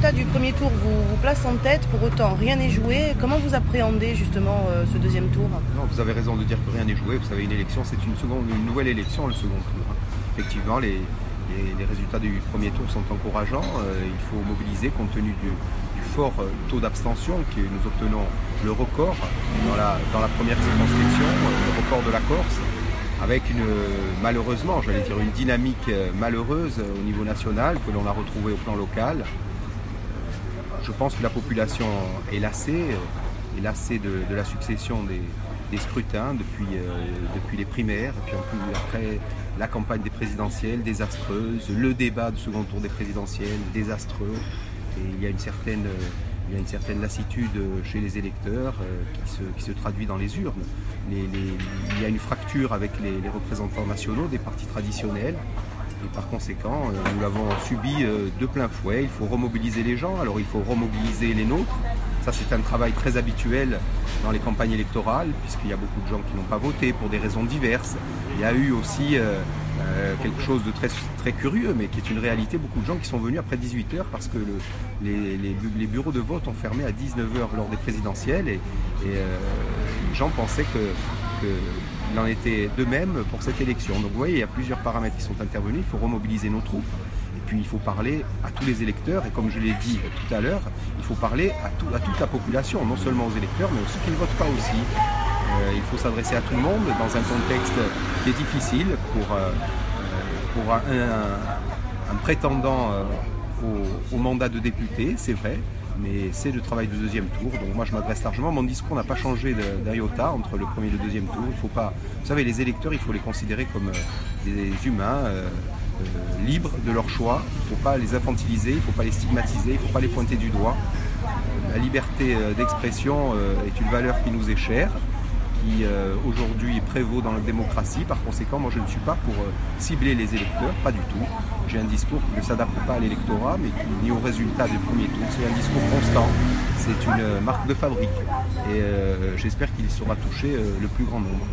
résultat du premier tour vous, place en tête, pour autant rien n'est joué. Comment vous appréhendez justement euh, ce deuxième tour Non, vous avez raison de dire que rien n'est joué. Vous savez, une élection, c'est une, nouvelle élection, le second tour. hein. Effectivement, les, résultats du premier tour sont encourageants. Euh, il faut mobiliser compte tenu du, fort euh, taux d'abstention que nous obtenons le record dans la, dans la première circonscription, le record de la Corse, avec une, malheureusement, j'allais dire une dynamique malheureuse au niveau national que l'on a retrouvée au plan local. Je pense que la population est lassée, euh, est lassée de, la succession des, scrutins depuis, euh, depuis les primaires, puis après la campagne des présidentielles désastreuse, le débat du second tour des présidentielles désastreux, et il y a une certaine, euh, lassitude chez les électeurs qui, se, traduit dans les urnes. Il y a une fracture avec les représentants nationaux des partis traditionnels. Et par conséquent, euh, nous l'avons subi euh, de plein fouet. Il faut remobiliser les gens, alors il faut remobiliser les nôtres. Ça, c'est un travail très habituel dans les campagnes électorales, puisqu'il y a beaucoup de gens qui n'ont pas voté pour des raisons diverses. Il y a eu aussi euh, quelque chose de très, très curieux, mais qui est une réalité, beaucoup de gens qui sont venus après 18h parce que le- les, les bu- les bureaux de vote ont fermé à 19h lors des présidentielles et, les gens pensaient que il en était de même pour cette élection. Donc vous voyez, il y a plusieurs paramètres qui sont intervenus. Il faut remobiliser nos troupes. Et puis il faut parler à tous les électeurs. Et comme je l'ai dit tout à l'heure, il faut parler à, tout- à toute la population, non seulement aux électeurs, mais aux ceux qui ne votent pas aussi. Euh, il faut s'adresser à tout le monde dans un contexte qui est difficile pour, euh, euh, un, prétendant au mandat de député, c'est vrai, mais c'est le travail du deuxième tour. Donc moi je m'adresse largement. Mon discours n'a pas changé d'un iota entre le premier et le deuxième tour. Il faut pas. Vous savez, les électeurs, il faut les considérer comme euh, des humains. euh, euh, libres de leur choix, il ne faut pas les infantiliser, il ne faut pas les stigmatiser, il ne faut pas les pointer du doigt. La liberté d'expression est une valeur qui nous est chère, qui euh, aujourd'hui prévaut dans la démocratie. Par conséquent, moi je ne suis pas pour euh, cibler les électeurs, pas du tout. J'ai un discours qui ne s'adapte pas à l'électorat, mais qui- ni au résultat du premier tour. C'est un discours constant, c'est une euh, marque de fabrique. Et j'espère qu'il saura toucher euh, le plus grand nombre.